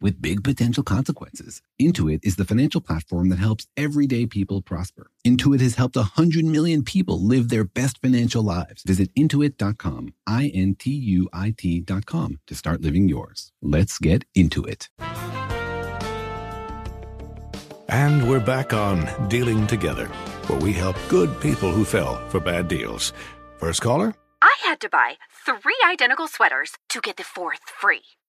with big potential consequences. Intuit is the financial platform that helps everyday people prosper. Intuit has helped 100 million people live their best financial lives. Visit intuit.com, I N T U I T.com to start living yours. Let's get into it. And we're back on Dealing Together, where we help good people who fell for bad deals. First caller? I had to buy three identical sweaters to get the fourth free.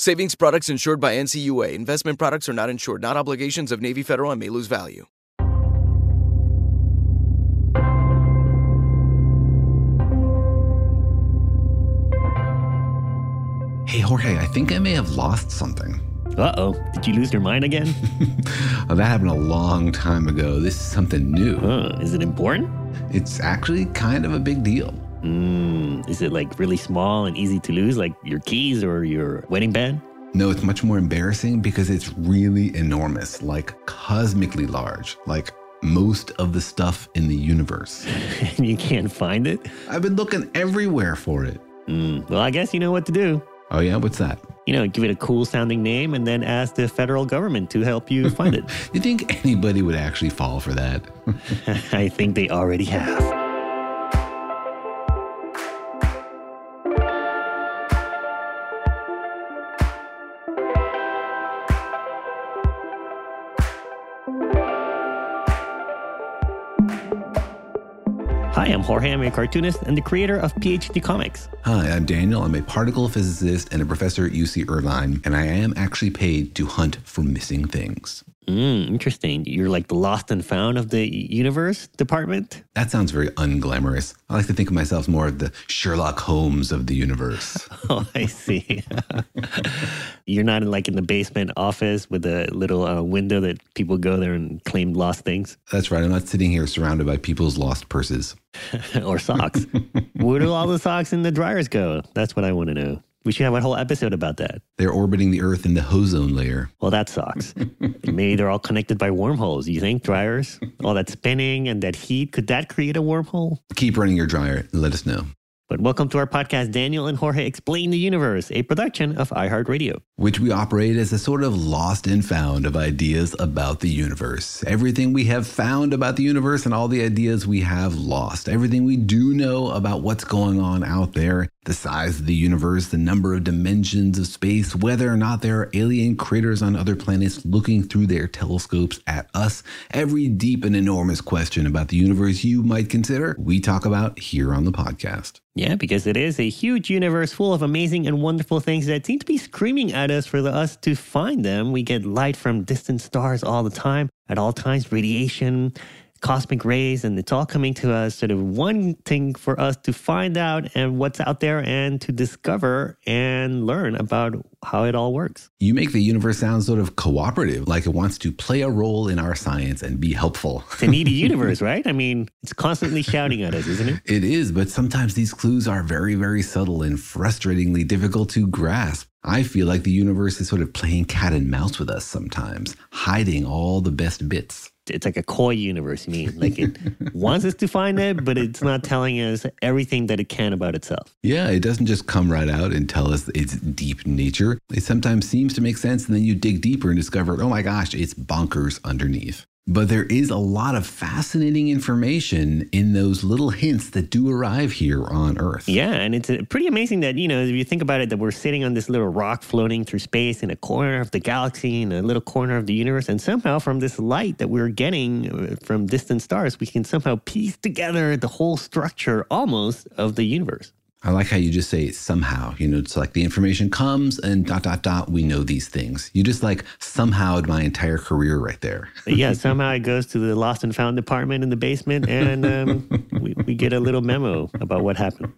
Savings products insured by NCUA. Investment products are not insured, not obligations of Navy Federal and may lose value. Hey, Jorge, I think I may have lost something. Uh oh. Did you lose your mind again? Well, that happened a long time ago. This is something new. Huh, is it important? It's actually kind of a big deal. Mm, is it like really small and easy to lose, like your keys or your wedding band? No, it's much more embarrassing because it's really enormous, like cosmically large, like most of the stuff in the universe. and you can't find it? I've been looking everywhere for it. Mm, well, I guess you know what to do. Oh, yeah? What's that? You know, give it a cool sounding name and then ask the federal government to help you find it. You think anybody would actually fall for that? I think they already have. Hi, I'm Jorge. I'm a cartoonist and the creator of PhD Comics. Hi, I'm Daniel. I'm a particle physicist and a professor at UC Irvine, and I am actually paid to hunt for missing things. Mm, interesting. You're like the lost and found of the universe department? That sounds very unglamorous. I like to think of myself more of the Sherlock Holmes of the universe. Oh, I see. You're not in like in the basement office with a little uh, window that people go there and claim lost things That's right. I'm not sitting here surrounded by people's lost purses. or socks. Where do all the socks in the dryers go? That's what I want to know. We should have a whole episode about that. They're orbiting the Earth in the ozone layer. Well, that sucks. Maybe they're all connected by wormholes. You think dryers? All that spinning and that heat, could that create a wormhole? Keep running your dryer and let us know. But welcome to our podcast, Daniel and Jorge Explain the Universe, a production of iHeartRadio. Which we operate as a sort of lost and found of ideas about the universe. Everything we have found about the universe and all the ideas we have lost. Everything we do know about what's going on out there. The size of the universe, the number of dimensions of space, whether or not there are alien critters on other planets looking through their telescopes at us. Every deep and enormous question about the universe you might consider, we talk about here on the podcast. Yeah, because it is a huge universe full of amazing and wonderful things that seem to be screaming at us for the, us to find them. We get light from distant stars all the time, at all times, radiation, cosmic rays, and it's all coming to us sort of one thing for us to find out and what's out there and to discover and learn about how it all works. You make the universe sound sort of cooperative, like it wants to play a role in our science and be helpful. It's a needy universe, right? I mean, it's constantly shouting at us, isn't it? It is, but sometimes these clues are very, very subtle and frustratingly difficult to grasp. I feel like the universe is sort of playing cat and mouse with us sometimes, hiding all the best bits. It's like a coy universe, you mean? Like it wants us to find it, but it's not telling us everything that it can about itself. Yeah, it doesn't just come right out and tell us its deep nature. It sometimes seems to make sense, and then you dig deeper and discover, oh my gosh, it's bonkers underneath. But there is a lot of fascinating information in those little hints that do arrive here on Earth. Yeah, and it's uh, pretty amazing that, you know, if you think about it, that we're sitting on this little rock floating through space in a corner of the galaxy, in a little corner of the universe, and somehow from this light that we're getting uh, from distant stars, we can somehow piece together the whole structure almost of the universe. I like how you just say somehow. You know, it's like the information comes and dot, dot, dot, we know these things. You just like somehow my entire career right there. yeah, somehow it goes to the lost and found department in the basement and um, we, we get a little memo about what happened.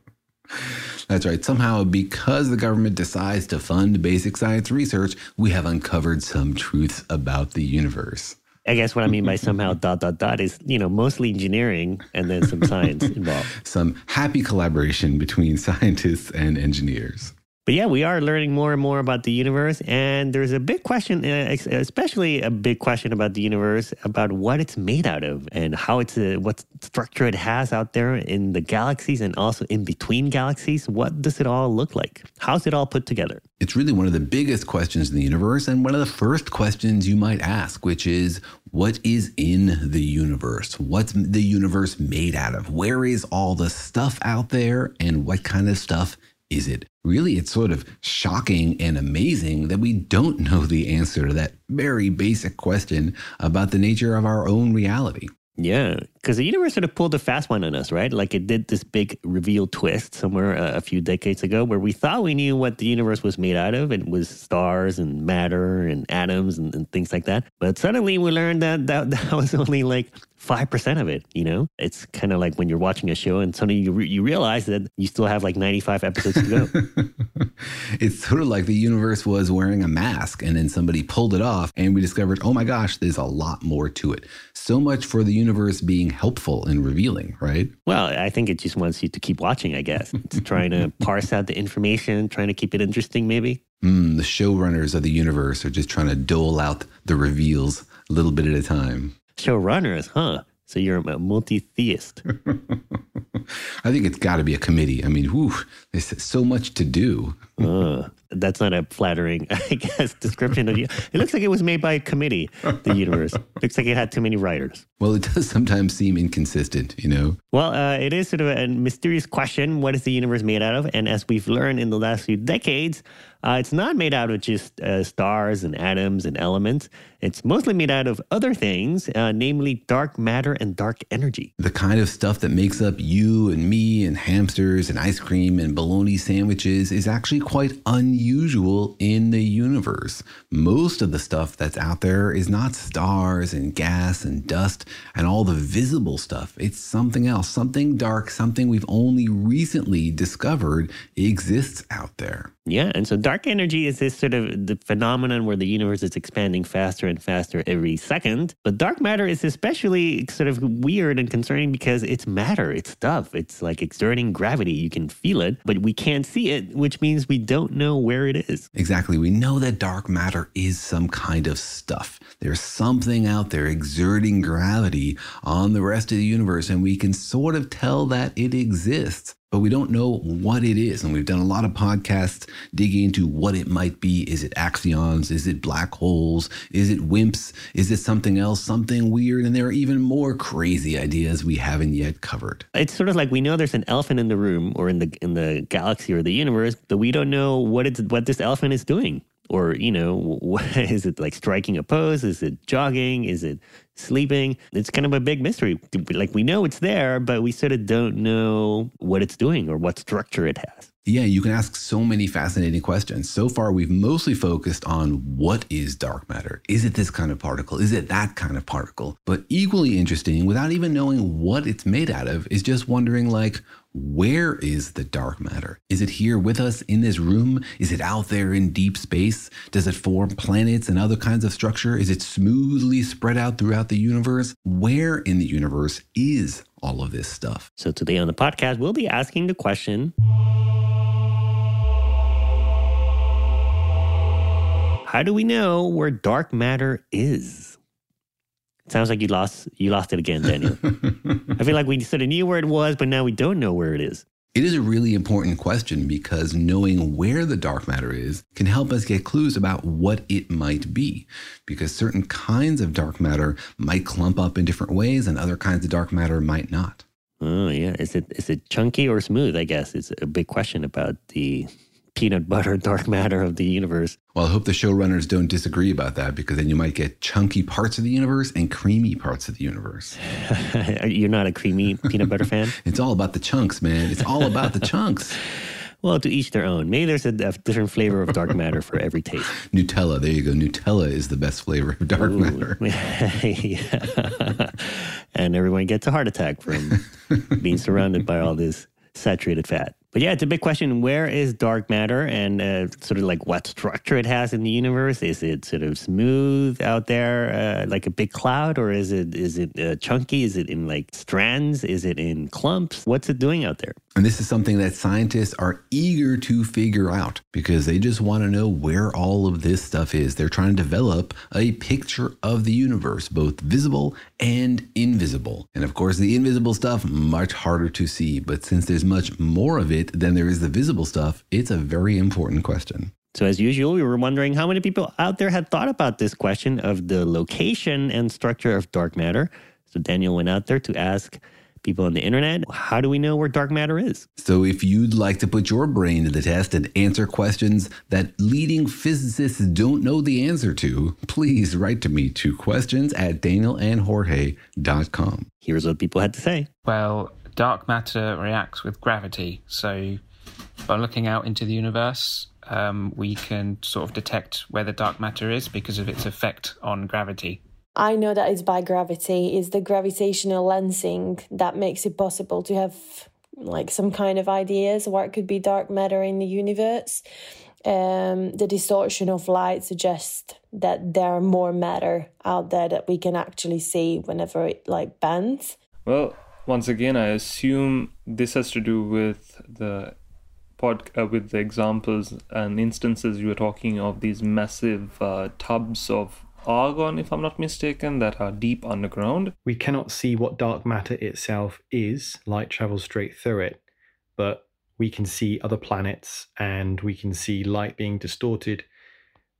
That's right. Somehow, because the government decides to fund basic science research, we have uncovered some truths about the universe. I guess what I mean by somehow dot dot dot is you know mostly engineering and then some science involved. Some happy collaboration between scientists and engineers. But yeah, we are learning more and more about the universe, and there's a big question, uh, especially a big question about the universe, about what it's made out of and how it's uh, what structure it has out there in the galaxies and also in between galaxies. What does it all look like? How's it all put together? It's really one of the biggest questions in the universe, and one of the first questions you might ask, which is, what is in the universe? What's the universe made out of? Where is all the stuff out there, and what kind of stuff is it? Really, it's sort of shocking and amazing that we don't know the answer to that very basic question about the nature of our own reality. Yeah, because the universe sort of pulled a fast one on us, right? Like it did this big reveal twist somewhere uh, a few decades ago where we thought we knew what the universe was made out of. It was stars and matter and atoms and, and things like that. But suddenly we learned that that, that was only like 5% of it, you know? It's kind of like when you're watching a show and suddenly you, re- you realize that you still have like 95 episodes to go. it's sort of like the universe was wearing a mask and then somebody pulled it off and we discovered, oh my gosh, there's a lot more to it. So much for the universe being helpful and revealing, right? Well, I think it just wants you to keep watching, I guess. It's trying to parse out the information, trying to keep it interesting, maybe. Mm, the showrunners of the universe are just trying to dole out the reveals a little bit at a time showrunners, huh? So you're a multi-theist. I think it's got to be a committee. I mean, whew, there's so much to do. uh, that's not a flattering, I guess, description of you. It looks like it was made by a committee, the universe. looks like it had too many writers. Well, it does sometimes seem inconsistent, you know? Well, uh, it is sort of a mysterious question. What is the universe made out of? And as we've learned in the last few decades, uh, it's not made out of just uh, stars and atoms and elements. It's mostly made out of other things, uh, namely dark matter and dark energy. The kind of stuff that makes up you and me and hamsters and ice cream and bologna sandwiches is actually quite unusual in the universe. Most of the stuff that's out there is not stars and gas and dust and all the visible stuff. It's something else, something dark, something we've only recently discovered exists out there. Yeah, and so dark energy is this sort of the phenomenon where the universe is expanding faster and faster every second. But dark matter is especially sort of weird and concerning because it's matter, it's stuff. It's like exerting gravity. You can feel it, but we can't see it, which means we don't know where it is. Exactly. We know that dark matter is some kind of stuff. There's something out there exerting gravity on the rest of the universe, and we can sort of tell that it exists but we don't know what it is. And we've done a lot of podcasts digging into what it might be. Is it axions? Is it black holes? Is it WIMPs? Is it something else, something weird? And there are even more crazy ideas we haven't yet covered. It's sort of like we know there's an elephant in the room or in the in the galaxy or the universe, but we don't know what it's what this elephant is doing Or, you know, is it like striking a pose? Is it jogging? Is it sleeping? It's kind of a big mystery. Like we know it's there, but we sort of don't know what it's doing or what structure it has. Yeah, you can ask so many fascinating questions. So far, we've mostly focused on what is dark matter? Is it this kind of particle? Is it that kind of particle? But equally interesting, without even knowing what it's made out of, is just wondering like, where is the dark matter? Is it here with us in this room? Is it out there in deep space? Does it form planets and other kinds of structure? Is it smoothly spread out throughout the universe? Where in the universe is all of this stuff? So today on the podcast, we'll be asking the question How do we know where dark matter is? Sounds like you lost you lost it again, Daniel. I feel like we sort of knew where it was, but now we don't know where it is. It is a really important question because knowing where the dark matter is can help us get clues about what it might be. Because certain kinds of dark matter might clump up in different ways and other kinds of dark matter might not. Oh yeah, is it is it chunky or smooth? I guess it's a big question about the peanut butter dark matter of the universe. Well, I hope the showrunners don't disagree about that because then you might get chunky parts of the universe and creamy parts of the universe. You're not a creamy peanut butter fan? It's all about the chunks, man. It's all about the chunks. Well, to each their own. Maybe there's a, a, different flavor of dark matter for every taste. Nutella, there you go. Nutella is the best flavor of dark Ooh. matter. and everyone gets a heart attack from being surrounded by all this saturated fat. But yeah, it's a big question. Where is dark matter and uh, sort of like what structure it has in the universe? Is it sort of smooth out there uh, like a big cloud or is it is it uh, chunky? Is it in like strands? Is it in clumps? What's it doing out there? And this is something that scientists are eager to figure out because they just want to know where all of this stuff is. They're trying to develop a picture of the universe, both visible and invisible. And of course, the invisible stuff much harder to see, but since there's much more of it than there is the visible stuff, it's a very important question. So, as usual, we were wondering how many people out there had thought about this question of the location and structure of dark matter. So, Daniel went out there to ask people on the internet, how do we know where dark matter is? So, if you'd like to put your brain to the test and answer questions that leading physicists don't know the answer to, please write to me to questions at danielandjorge.com. Here's what people had to say. Well, dark matter reacts with gravity. So, by looking out into the universe, um, we can sort of detect where the dark matter is because of its effect on gravity. I know that it's by gravity. It's the gravitational lensing that makes it possible to have like some kind of ideas what could be dark matter in the universe. Um, the distortion of light suggests that there are more matter out there that we can actually see whenever it like bends. Well, once again, I assume this has to do with the pod, uh, with the examples and instances you were talking of these massive uh, tubs of argon, if I'm not mistaken, that are deep underground. We cannot see what dark matter itself is. Light travels straight through it, but we can see other planets and we can see light being distorted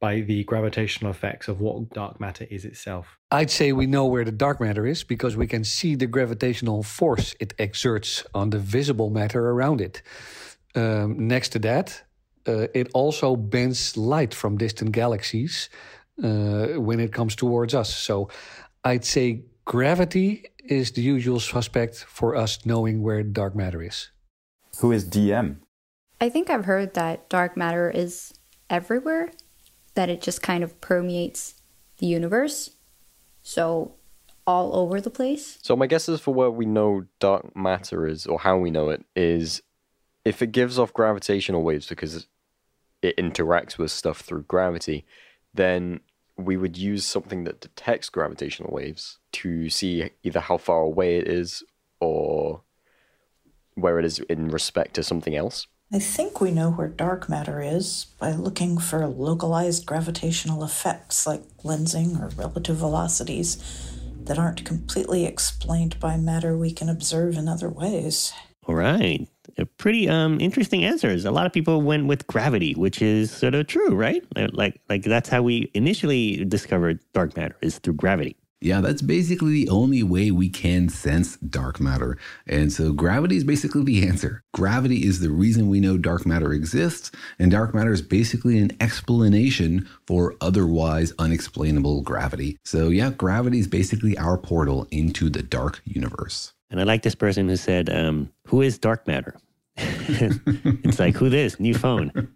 by the gravitational effects of what dark matter is itself? I'd say we know where the dark matter is because we can see the gravitational force it exerts on the visible matter around it. Um, next to that, uh, it also bends light from distant galaxies uh, when it comes towards us. So I'd say gravity is the usual suspect for us knowing where dark matter is. Who is DM? I think I've heard that dark matter is everywhere that it just kind of permeates the universe. So all over the place. So my guess is for where we know dark matter is or how we know it is if it gives off gravitational waves because it interacts with stuff through gravity, then we would use something that detects gravitational waves to see either how far away it is or where it is in respect to something else. I think we know where dark matter is by looking for localized gravitational effects like lensing or relative velocities that aren't completely explained by matter we can observe in other ways. All right. Pretty um interesting answers. A lot of people went with gravity, which is sort of true, right? Like like that's how we initially discovered dark matter is through gravity. Yeah, that's basically the only way we can sense dark matter. And so gravity is basically the answer. Gravity is the reason we know dark matter exists, and dark matter is basically an explanation for otherwise unexplainable gravity. So, yeah, gravity is basically our portal into the dark universe. And I like this person who said, um, Who is dark matter? it's like, who this? New phone.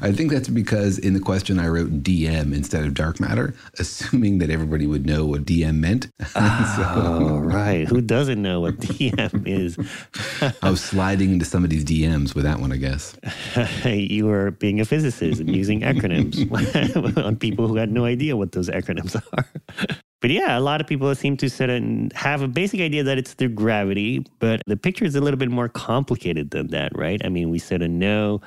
I think that's because in the question I wrote DM instead of dark matter, assuming that everybody would know what DM meant. Oh, right. Who doesn't know what DM is? I was sliding into somebody's DMs with that one, I guess. you were being a physicist and using acronyms on people who had no idea what those acronyms are. But yeah, a lot of people seem to sort of have a basic idea that it's through gravity, but the picture is a little bit more complicated than that, right? I mean, we sort of know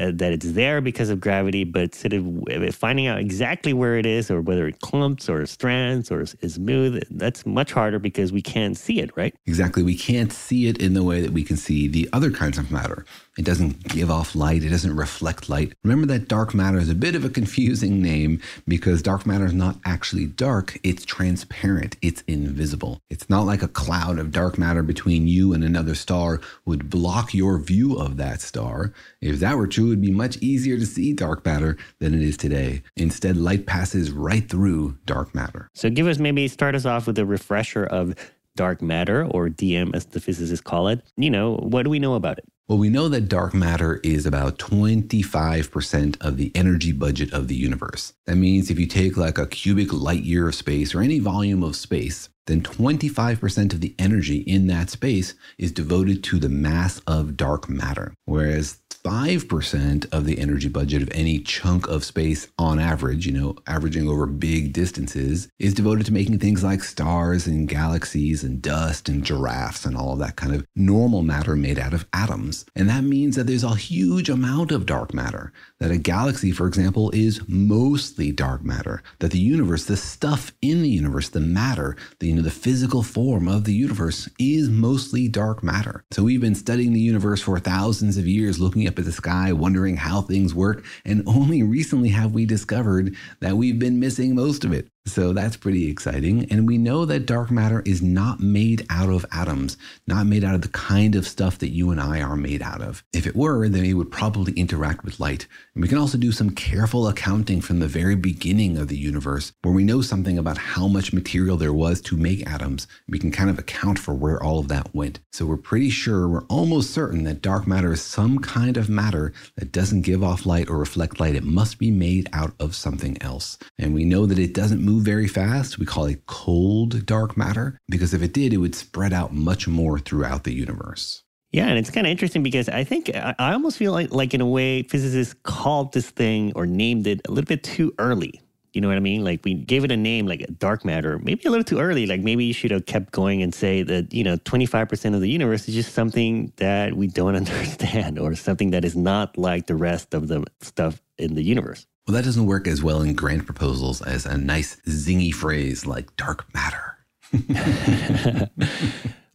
uh, that it's there because of gravity, but sort of finding out exactly where it is or whether it clumps or strands or is smooth, that's much harder because we can't see it, right? Exactly. We can't see it in the way that we can see the other kinds of matter. It doesn't give off light, it doesn't reflect light. Remember that dark matter is a bit of a confusing name because dark matter is not actually dark, it's transparent, it's invisible. It's not like a cloud of dark matter between you and another star would block your view of that star. If that were true, it would be much easier to see dark matter than it is today. Instead, light passes right through dark matter. So give us maybe start us off with a refresher of dark matter, or DM as the physicists call it. You know, what do we know about it? Well, we know that dark matter is about 25% of the energy budget of the universe. That means if you take like a cubic light year of space or any volume of space, then 25% of the energy in that space is devoted to the mass of dark matter. Whereas 5% of the energy budget of any chunk of space on average, you know, averaging over big distances, is devoted to making things like stars and galaxies and dust and giraffes and all of that kind of normal matter made out of atoms. And that means that there's a huge amount of dark matter. That a galaxy, for example, is mostly dark matter. That the universe, the stuff in the universe, the matter, the, you know, the physical form of the universe is mostly dark matter. So we've been studying the universe for thousands of years, looking up at the sky, wondering how things work, and only recently have we discovered that we've been missing most of it. So that's pretty exciting. And we know that dark matter is not made out of atoms, not made out of the kind of stuff that you and I are made out of. If it were, then it would probably interact with light. And we can also do some careful accounting from the very beginning of the universe, where we know something about how much material there was to make atoms. We can kind of account for where all of that went. So we're pretty sure, we're almost certain that dark matter is some kind of matter that doesn't give off light or reflect light. It must be made out of something else. And we know that it doesn't move move very fast. We call it cold dark matter because if it did, it would spread out much more throughout the universe. Yeah, and it's kind of interesting because I think uh, I almost feel like, like in a way, physicists called this thing or named it a little bit too early. You know what I mean? Like we gave it a name like dark matter, maybe a little too early. Like maybe you should have kept going and say that, you know, 25% of the universe is just something that we don't understand or something that is not like the rest of the stuff in the universe. Well, that doesn't work as well in grant proposals as a nice zingy phrase like dark matter.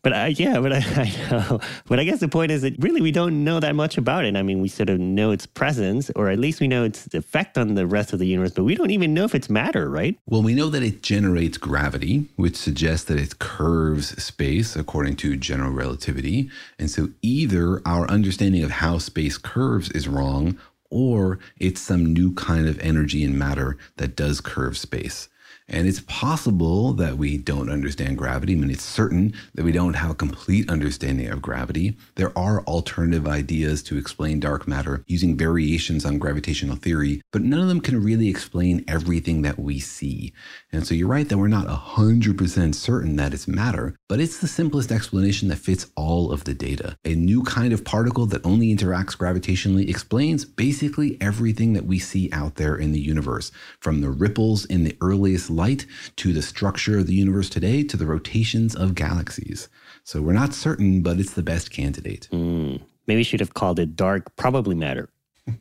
but I, yeah, but I, I, know. But I guess the point is that really we don't know that much about it. I mean, we sort of know its presence, or at least we know its effect on the rest of the universe, but we don't even know if it's matter, right? Well, we know that it generates gravity, which suggests that it curves space according to general relativity. And so either our understanding of how space curves is wrong, or it's some new kind of energy and matter that does curve space. And it's possible that we don't understand gravity. I mean, it's certain that we don't have a complete understanding of gravity. There are alternative ideas to explain dark matter using variations on gravitational theory, but none of them can really explain everything that we see. And so you're right that we're not 100% certain that it's matter, but it's the simplest explanation that fits all of the data. A new kind of particle that only interacts gravitationally explains basically everything that we see out there in the universe, from the ripples in the earliest light to the structure of the universe today to the rotations of galaxies. So we're not certain, but it's the best candidate. Mm. Maybe we should have called it dark, probably matter.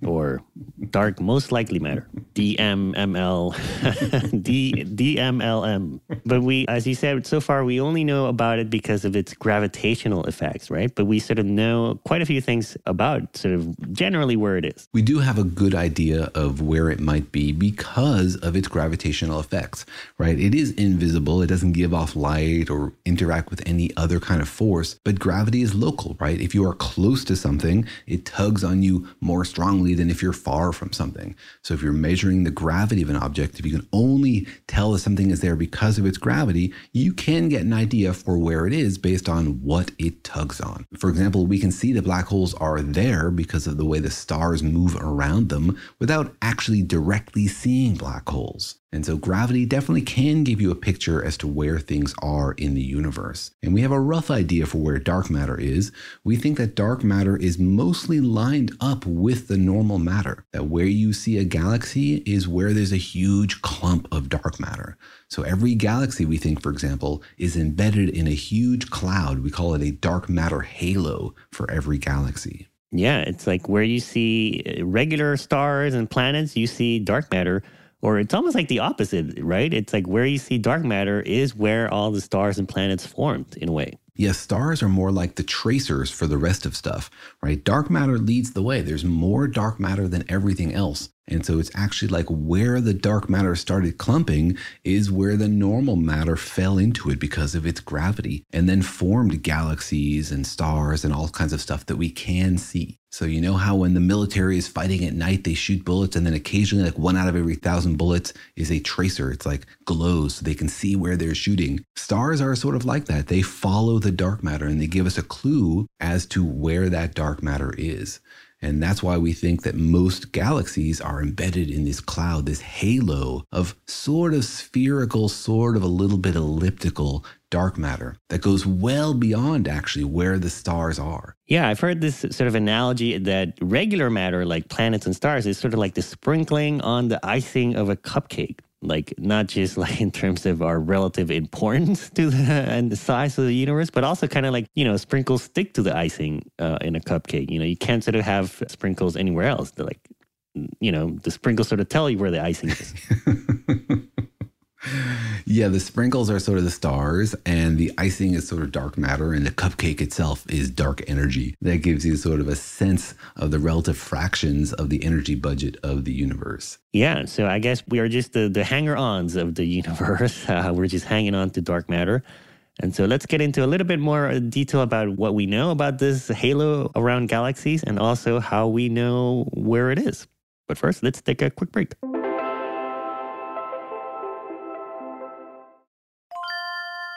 Or dark most likely matter, DMML, D, DMLM. But we, as you said, so far we only know about it because of its gravitational effects, right? But we sort of know quite a few things about sort of generally where it is. We do have a good idea of where it might be because of its gravitational effects, right? It is invisible, it doesn't give off light or interact with any other kind of force, but gravity is local, right? If you are close to something, it tugs on you more strongly than if you're far from something. So if you're measuring the gravity of an object, if you can only tell that something is there because of its gravity, you can get an idea for where it is based on what it tugs on. For example, we can see that black holes are there because of the way the stars move around them without actually directly seeing black holes. And so gravity definitely can give you a picture as to where things are in the universe. And we have a rough idea for where dark matter is. We think that dark matter is mostly lined up with the normal matter, that where you see a galaxy is where there's a huge clump of dark matter. So every galaxy, we think, for example, is embedded in a huge cloud. We call it a dark matter halo for every galaxy. Yeah, it's like where you see uh, regular stars and planets, you see dark matter or it's almost like the opposite, right? It's like where you see dark matter is where all the stars and planets formed in a way. Yes, stars are more like the tracers for the rest of stuff, right? Dark matter leads the way. There's more dark matter than everything else. And so it's actually like where the dark matter started clumping is where the normal matter fell into it because of its gravity and then formed galaxies and stars and all kinds of stuff that we can see. So, you know how when the military is fighting at night, they shoot bullets, and then occasionally, like one out of every thousand bullets is a tracer. It's like glows so they can see where they're shooting. Stars are sort of like that. They follow the dark matter and they give us a clue as to where that dark matter is. And that's why we think that most galaxies are embedded in this cloud, this halo of sort of spherical, sort of a little bit elliptical dark matter that goes well beyond actually where the stars are. Yeah, I've heard this sort of analogy that regular matter, like planets and stars, is sort of like the sprinkling on the icing of a cupcake like not just like in terms of our relative importance to the and the size of the universe, but also kind of like you know sprinkles stick to the icing uh, in a cupcake. You know, you can't sort of have sprinkles anywhere else. They're like you know the sprinkles sort of tell you where the icing is. yeah, the sprinkles are sort of the stars, and the icing is sort of dark matter, and the cupcake itself is dark energy. That gives you sort of a sense of the relative fractions of the energy budget of the universe. Yeah, so I guess we are just the, the hanger ons of the universe. Uh, we're just hanging on to dark matter. And so let's get into a little bit more detail about what we know about this halo around galaxies and also how we know where it is. But first, let's take a quick break.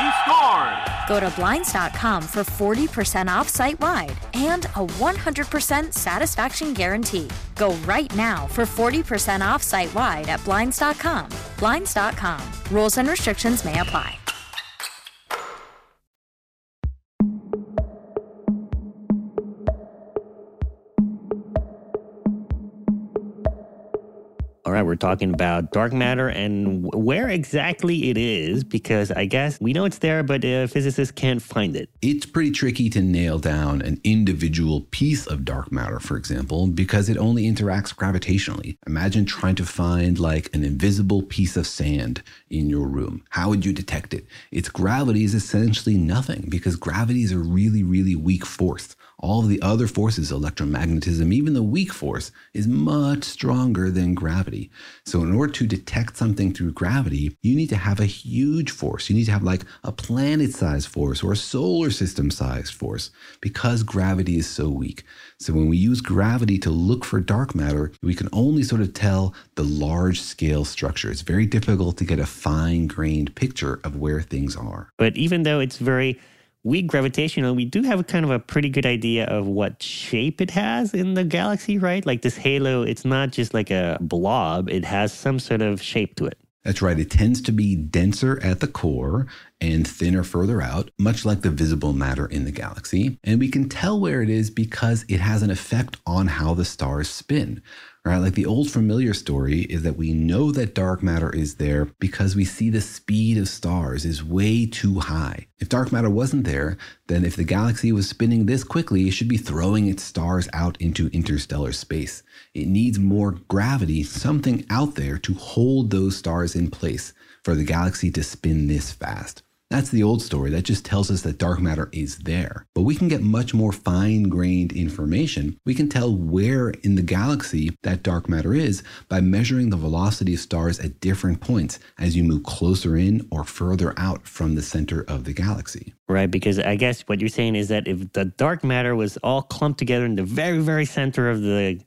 He. Go to Blinds.com for 40% off site wide and a 100% satisfaction guarantee. Go right now for 40% off site wide at Blinds.com. Blinds.com. Rules and restrictions may apply. All right, we're talking about dark matter and where exactly it is, because I guess we know it's there, but uh, physicists can't find it. It's pretty tricky to nail down an individual piece of dark matter, for example, because it only interacts gravitationally. Imagine trying to find like an invisible piece of sand in your room. How would you detect it? Its gravity is essentially nothing because gravity is a really, really weak force. All of the other forces, electromagnetism, even the weak force, is much stronger than gravity. So, in order to detect something through gravity, you need to have a huge force. You need to have like a planet sized force or a solar system sized force because gravity is so weak. So, when we use gravity to look for dark matter, we can only sort of tell the large scale structure. It's very difficult to get a fine grained picture of where things are. But even though it's very weak gravitational, we do have kind of a pretty good idea of what shape it has in the galaxy, right? Like this halo, it's not just like a blob, it has some sort of shape to it. That's right. It tends to be denser at the core and thinner further out, much like the visible matter in the galaxy. And we can tell where it is because it has an effect on how the stars spin. Right? Like the old familiar story is that we know that dark matter is there because we see the speed of stars is way too high. If dark matter wasn't there, then if the galaxy was spinning this quickly, it should be throwing its stars out into interstellar space. It needs more gravity, something out there to hold those stars in place for the galaxy to spin this fast. That's the old story. That just tells us that dark matter is there. But we can get much more fine grained information. We can tell where in the galaxy that dark matter is by measuring the velocity of stars at different points as you move closer in or further out from the center of the galaxy. Right, because I guess what you're saying is that if the dark matter was all clumped together in the very, very center of the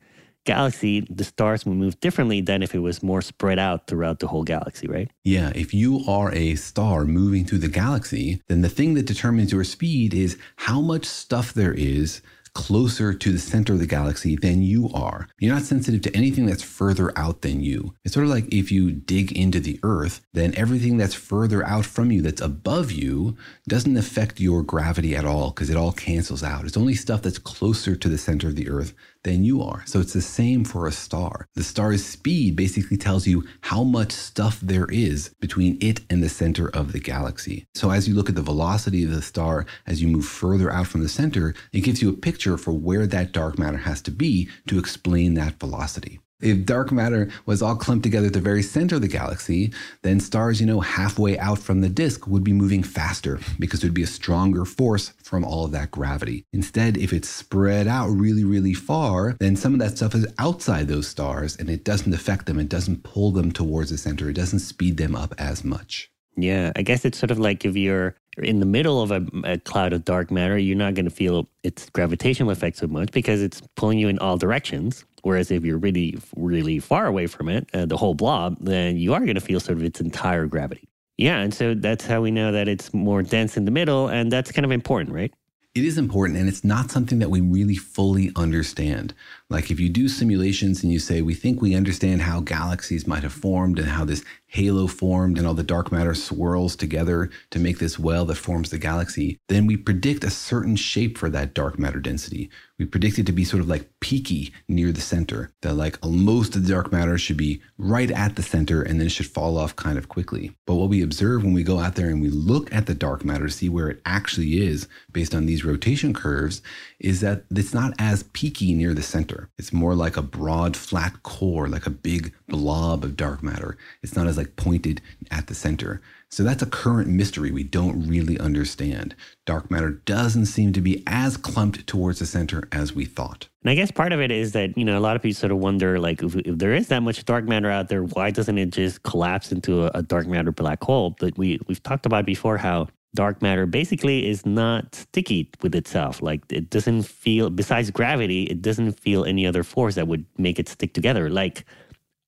galaxy, the stars would move differently than if it was more spread out throughout the whole galaxy, right? Yeah, if you are a star moving through the galaxy, then the thing that determines your speed is how much stuff there is closer to the center of the galaxy than you are. You're not sensitive to anything that's further out than you. It's sort of like if you dig into the earth, then everything that's further out from you, that's above you, doesn't affect your gravity at all because it all cancels out. It's only stuff that's closer to the center of the earth than you are. So it's the same for a star. The star's speed basically tells you how much stuff there is between it and the center of the galaxy. So as you look at the velocity of the star as you move further out from the center, it gives you a picture for where that dark matter has to be to explain that velocity. If dark matter was all clumped together at the very center of the galaxy, then stars, you know, halfway out from the disk would be moving faster because there'd be a stronger force from all of that gravity. Instead, if it's spread out really, really far, then some of that stuff is outside those stars and it doesn't affect them. It doesn't pull them towards the center. It doesn't speed them up as much. Yeah, I guess it's sort of like if you're in the middle of a, a cloud of dark matter, you're not going to feel its gravitational effect so much because it's pulling you in all directions. Whereas if you're really, really far away from it, uh, the whole blob, then you are going to feel sort of its entire gravity. Yeah, and so that's how we know that it's more dense in the middle, and that's kind of important, right? It is important, and it's not something that we really fully understand. Like if you do simulations and you say, we think we understand how galaxies might have formed and how this halo formed and all the dark matter swirls together to make this well that forms the galaxy, then we predict a certain shape for that dark matter density. We predict it to be sort of like peaky near the center, that like most of the dark matter should be right at the center and then should fall off kind of quickly. But what we observe when we go out there and we look at the dark matter to see where it actually is based on these rotation curves is that it's not as peaky near the center. It's more like a broad, flat core, like a big blob of dark matter. It's not as like pointed at the center. So that's a current mystery we don't really understand. Dark matter doesn't seem to be as clumped towards the center as we thought. And I guess part of it is that, you know, a lot of people sort of wonder, like, if, if there is that much dark matter out there, why doesn't it just collapse into a, a dark matter black hole? But we, we've talked about before how dark matter basically is not sticky with itself. Like it doesn't feel, besides gravity, it doesn't feel any other force that would make it stick together. Like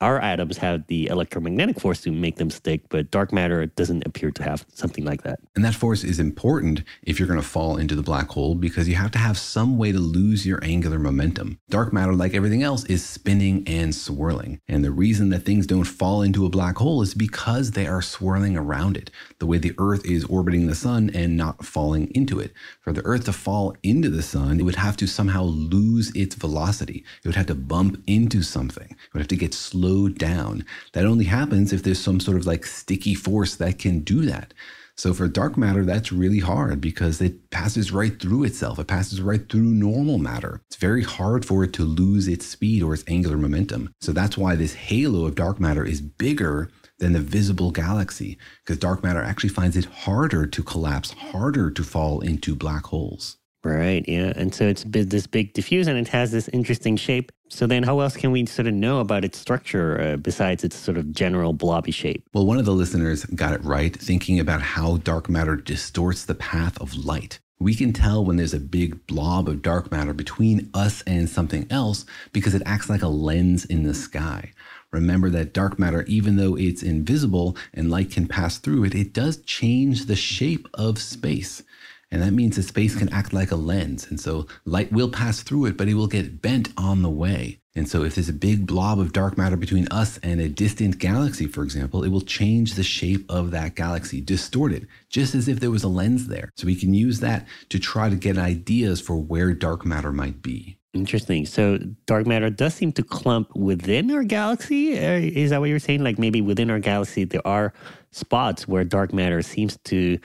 our atoms have the electromagnetic force to make them stick, but dark matter doesn't appear to have something like that. And that force is important if you're going to fall into the black hole because you have to have some way to lose your angular momentum. Dark matter, like everything else, is spinning and swirling. And the reason that things don't fall into a black hole is because they are swirling around it, the way the Earth is orbiting the sun and not falling into it. For the Earth to fall into the sun, it would have to somehow lose its velocity. It would have to bump into something. It would have to get slowed down. That only happens if there's some sort of like sticky force that can do that. So for dark matter, that's really hard because it passes right through itself. It passes right through normal matter. It's very hard for it to lose its speed or its angular momentum. So that's why this halo of dark matter is bigger than the visible galaxy because dark matter actually finds it harder to collapse, harder to fall into black holes. Right, yeah. And so it's this big diffuse and it has this interesting shape. So then how else can we sort of know about its structure uh, besides its sort of general blobby shape? Well, one of the listeners got it right thinking about how dark matter distorts the path of light. We can tell when there's a big blob of dark matter between us and something else because it acts like a lens in the sky. Remember that dark matter, even though it's invisible and light can pass through it, it does change the shape of space. And that means that space can act like a lens. And so light will pass through it, but it will get bent on the way. And so if there's a big blob of dark matter between us and a distant galaxy, for example, it will change the shape of that galaxy, distort it, just as if there was a lens there. So we can use that to try to get ideas for where dark matter might be. Interesting. So dark matter does seem to clump within our galaxy. Uh, is that what you're saying? Like maybe within our galaxy, there are spots where dark matter seems to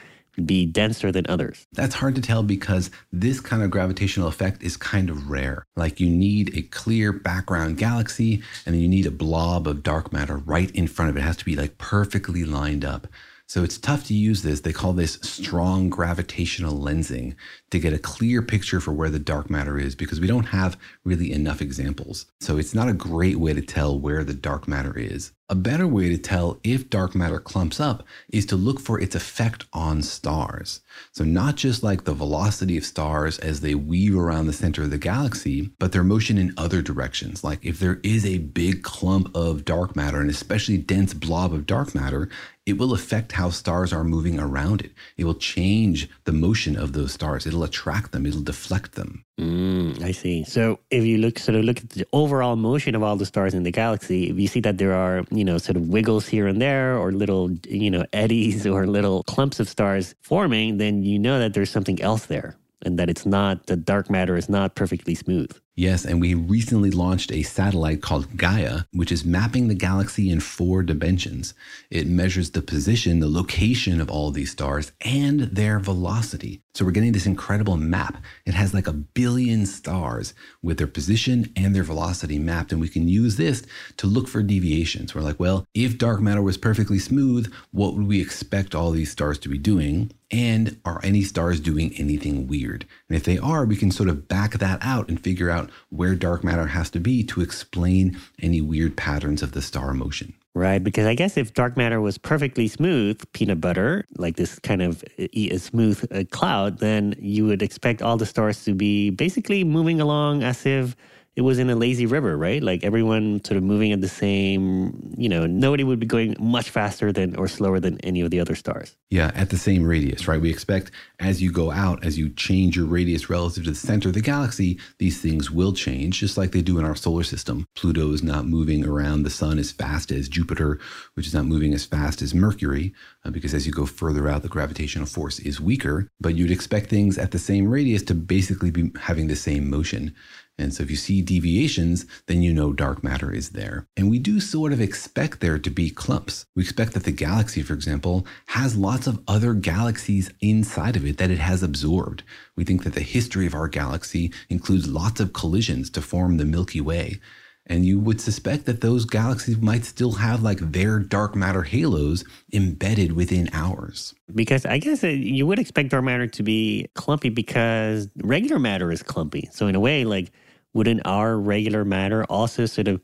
be denser than others? That's hard to tell because this kind of gravitational effect is kind of rare. Like you need a clear background galaxy and then you need a blob of dark matter right in front of it. It has to be like perfectly lined up. So it's tough to use this. They call this strong gravitational lensing to get a clear picture for where the dark matter is because we don't have really enough examples. So it's not a great way to tell where the dark matter is. A better way to tell if dark matter clumps up is to look for its effect on stars. So, not just like the velocity of stars as they weave around the center of the galaxy, but their motion in other directions. Like if there is a big clump of dark matter, and especially dense blob of dark matter, it will affect how stars are moving around it. It will change the motion of those stars. It'll attract them, it'll deflect them. Mm, I see. So if you look sort of look at the overall motion of all the stars in the galaxy, if you see that there are, you know, sort of wiggles here and there or little, you know, eddies or little clumps of stars forming, then you know that there's something else there and that it's not the dark matter is not perfectly smooth. Yes, and we recently launched a satellite called Gaia, which is mapping the galaxy in four dimensions. It measures the position, the location of all these stars, and their velocity. So we're getting this incredible map. It has like a billion stars with their position and their velocity mapped, and we can use this to look for deviations. We're like, well, if dark matter was perfectly smooth, what would we expect all these stars to be doing? And are any stars doing anything weird? And if they are, we can sort of back that out and figure out where dark matter has to be to explain any weird patterns of the star motion. Right, because I guess if dark matter was perfectly smooth, peanut butter, like this kind of a smooth uh, cloud, then you would expect all the stars to be basically moving along as if it was in a lazy river, right? Like everyone sort of moving at the same, you know, nobody would be going much faster than or slower than any of the other stars. Yeah, at the same radius, right? We expect as you go out, as you change your radius relative to the center of the galaxy, these things will change, just like they do in our solar system. Pluto is not moving around the sun as fast as Jupiter, which is not moving as fast as Mercury, uh, because as you go further out, the gravitational force is weaker. But you'd expect things at the same radius to basically be having the same motion. And so if you see deviations, then you know dark matter is there. And we do sort of expect there to be clumps. We expect that the galaxy, for example, has lots of other galaxies inside of it that it has absorbed. We think that the history of our galaxy includes lots of collisions to form the Milky Way. And you would suspect that those galaxies might still have like their dark matter halos embedded within ours. Because I guess you would expect dark matter to be clumpy because regular matter is clumpy. So, in a way, like, wouldn't our regular matter also sort of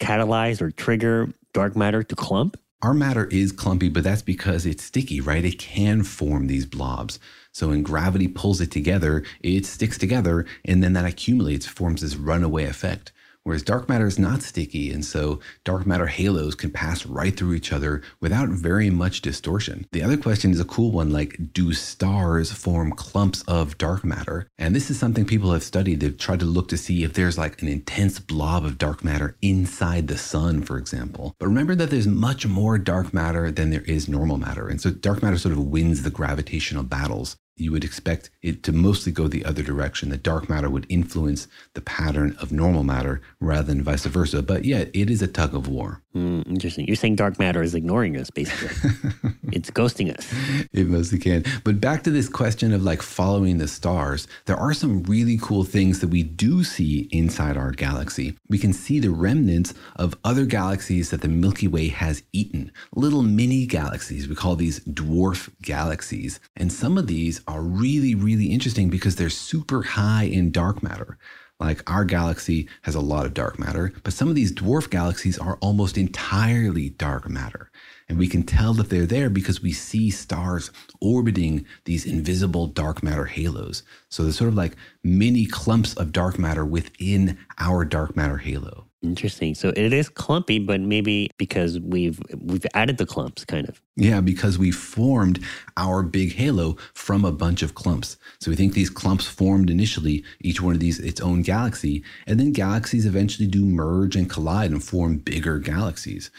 catalyze or trigger dark matter to clump? Our matter is clumpy, but that's because it's sticky, right? It can form these blobs. So when gravity pulls it together, it sticks together, and then that accumulates, forms this runaway effect. Whereas dark matter is not sticky, and so dark matter halos can pass right through each other without very much distortion. The other question is a cool one like, do stars form clumps of dark matter? And this is something people have studied. They've tried to look to see if there's like an intense blob of dark matter inside the sun, for example. But remember that there's much more dark matter than there is normal matter. And so dark matter sort of wins the gravitational battles you would expect it to mostly go the other direction. The dark matter would influence the pattern of normal matter rather than vice versa. But yeah, it is a tug of war. Mm, interesting. You're saying dark matter is ignoring us, basically. it's ghosting us. It mostly can. But back to this question of like following the stars, there are some really cool things that we do see inside our galaxy. We can see the remnants of other galaxies that the Milky Way has eaten, little mini galaxies. We call these dwarf galaxies. And some of these are really, really interesting because they're super high in dark matter. Like our galaxy has a lot of dark matter, but some of these dwarf galaxies are almost entirely dark matter. And we can tell that they're there because we see stars orbiting these invisible dark matter halos. So they're sort of like mini clumps of dark matter within our dark matter halo. Interesting. So it is clumpy, but maybe because we've we've added the clumps, kind of. Yeah, because we formed our big halo from a bunch of clumps. So we think these clumps formed initially, each one of these its own galaxy, and then galaxies eventually do merge and collide and form bigger galaxies.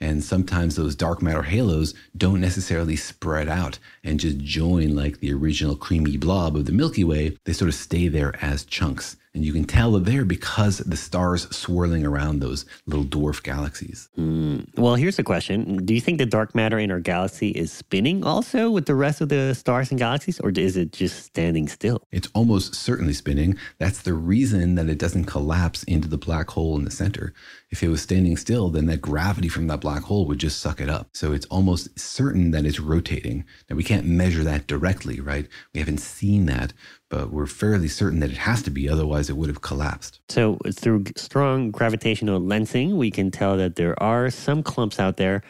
And sometimes those dark matter halos don't necessarily spread out and just join like the original creamy blob of the Milky Way. They sort of stay there as chunks. And you can tell they're there because the stars swirling around those little dwarf galaxies. Mm. Well, here's a question Do you think the dark matter in our galaxy is spinning also with the rest of the stars and galaxies, or is it just standing still? It's almost certainly spinning. That's the reason that it doesn't collapse into the black hole in the center. If it was standing still, then that gravity from that black hole would just suck it up. So it's almost certain that it's rotating. Now, we can't measure that directly, right? We haven't seen that, but we're fairly certain that it has to be, otherwise, it would have collapsed. So, through strong gravitational lensing, we can tell that there are some clumps out there.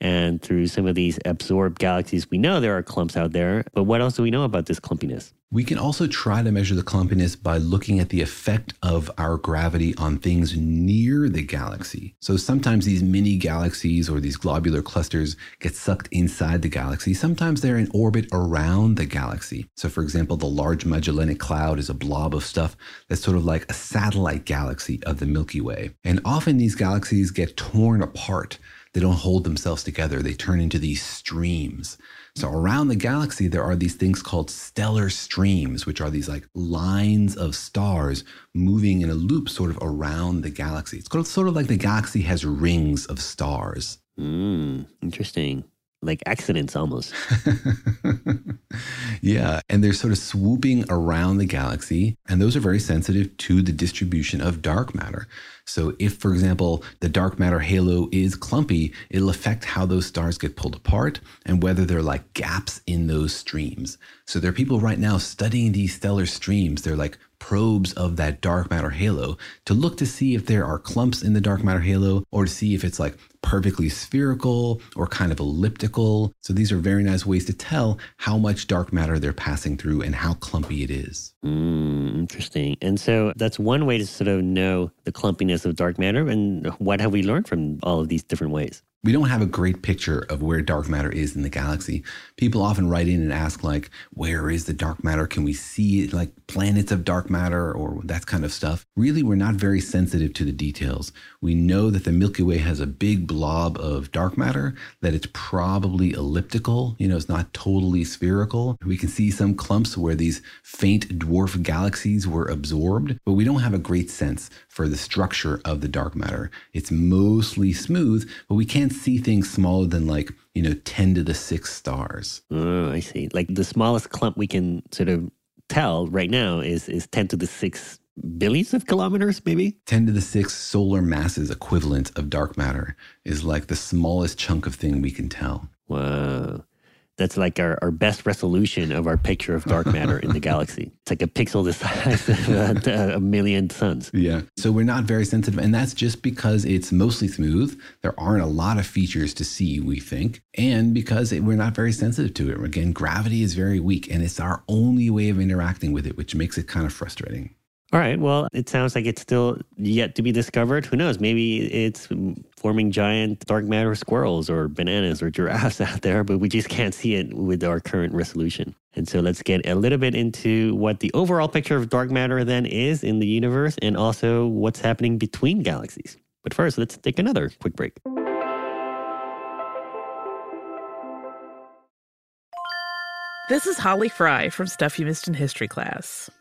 And through some of these absorbed galaxies, we know there are clumps out there. But what else do we know about this clumpiness? We can also try to measure the clumpiness by looking at the effect of our gravity on things near the galaxy. So sometimes these mini galaxies or these globular clusters get sucked inside the galaxy. Sometimes they're in orbit around the galaxy. So, for example, the Large Magellanic Cloud is a blob of stuff that's sort of like a satellite galaxy of the Milky Way. And often these galaxies get torn apart they don't hold themselves together. They turn into these streams. So around the galaxy, there are these things called stellar streams, which are these like lines of stars moving in a loop sort of around the galaxy. It's sort of like the galaxy has rings of stars. Mm, interesting like accidents almost. yeah. And they're sort of swooping around the galaxy. And those are very sensitive to the distribution of dark matter. So, if, for example, the dark matter halo is clumpy, it'll affect how those stars get pulled apart and whether there are like gaps in those streams. So, there are people right now studying these stellar streams. They're like probes of that dark matter halo to look to see if there are clumps in the dark matter halo or to see if it's like perfectly spherical or kind of elliptical. So these are very nice ways to tell how much dark matter they're passing through and how clumpy it is. Mm, interesting. And so that's one way to sort of know the clumpiness of dark matter. And what have we learned from all of these different ways? We don't have a great picture of where dark matter is in the galaxy. People often write in and ask, like, where is the dark matter? Can we see like planets of dark matter or that kind of stuff? Really, we're not very sensitive to the details. We know that the Milky Way has a big blob of dark matter, that it's probably elliptical, you know, it's not totally spherical. We can see some clumps where these faint dwarf galaxies were absorbed, but we don't have a great sense for the structure of the dark matter. It's mostly smooth, but we can't see things smaller than like, you know, 10 to the six stars. Oh, I see. Like the smallest clump we can sort of tell right now is, is 10 to the six billions of kilometers, maybe? 10 to the six solar masses equivalent of dark matter is like the smallest chunk of thing we can tell. Wow. That's like our, our best resolution of our picture of dark matter in the galaxy. It's like a pixel the size of a, a million suns. Yeah. So we're not very sensitive. And that's just because it's mostly smooth. There aren't a lot of features to see, we think. And because it, we're not very sensitive to it. Again, gravity is very weak and it's our only way of interacting with it, which makes it kind of frustrating. All right. Well, it sounds like it's still yet to be discovered. Who knows? Maybe it's forming giant dark matter squirrels or bananas or giraffes out there, but we just can't see it with our current resolution. And so let's get a little bit into what the overall picture of dark matter then is in the universe and also what's happening between galaxies. But first, let's take another quick break. This is Holly Fry from Stuff You Missed in History class.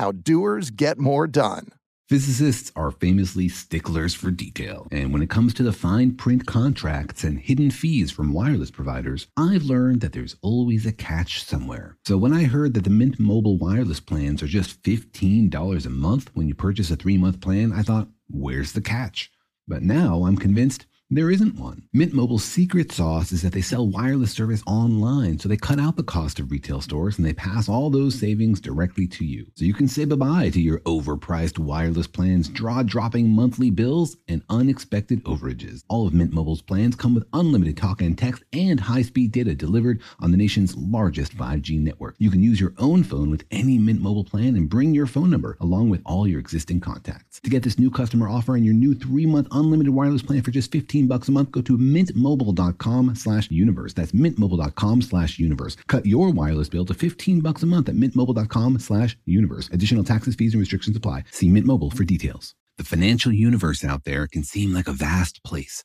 How doers get more done. Physicists are famously sticklers for detail, and when it comes to the fine print contracts and hidden fees from wireless providers, I've learned that there's always a catch somewhere. So when I heard that the Mint Mobile wireless plans are just $15 a month when you purchase a three month plan, I thought, where's the catch? But now I'm convinced there isn't one. Mint Mobile's secret sauce is that they sell wireless service online, so they cut out the cost of retail stores and they pass all those savings directly to you. So you can say bye-bye to your overpriced wireless plans, jaw-dropping monthly bills, and unexpected overages. All of Mint Mobile's plans come with unlimited talk and text and high-speed data delivered on the nation's largest 5G network. You can use your own phone with any Mint Mobile plan and bring your phone number along with all your existing contacts. To get this new customer offer and your new 3-month unlimited wireless plan for just 15 bucks a month, go to mintmobile.com slash universe. That's mintmobile.com slash universe. Cut your wireless bill to 15 bucks a month at mintmobile.com slash universe. Additional taxes, fees, and restrictions apply. See Mint Mobile for details. The financial universe out there can seem like a vast place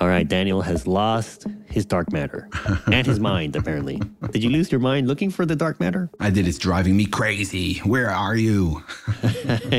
All right, Daniel has lost his dark matter and his mind, apparently. Did you lose your mind looking for the dark matter? I did. It's driving me crazy. Where are you?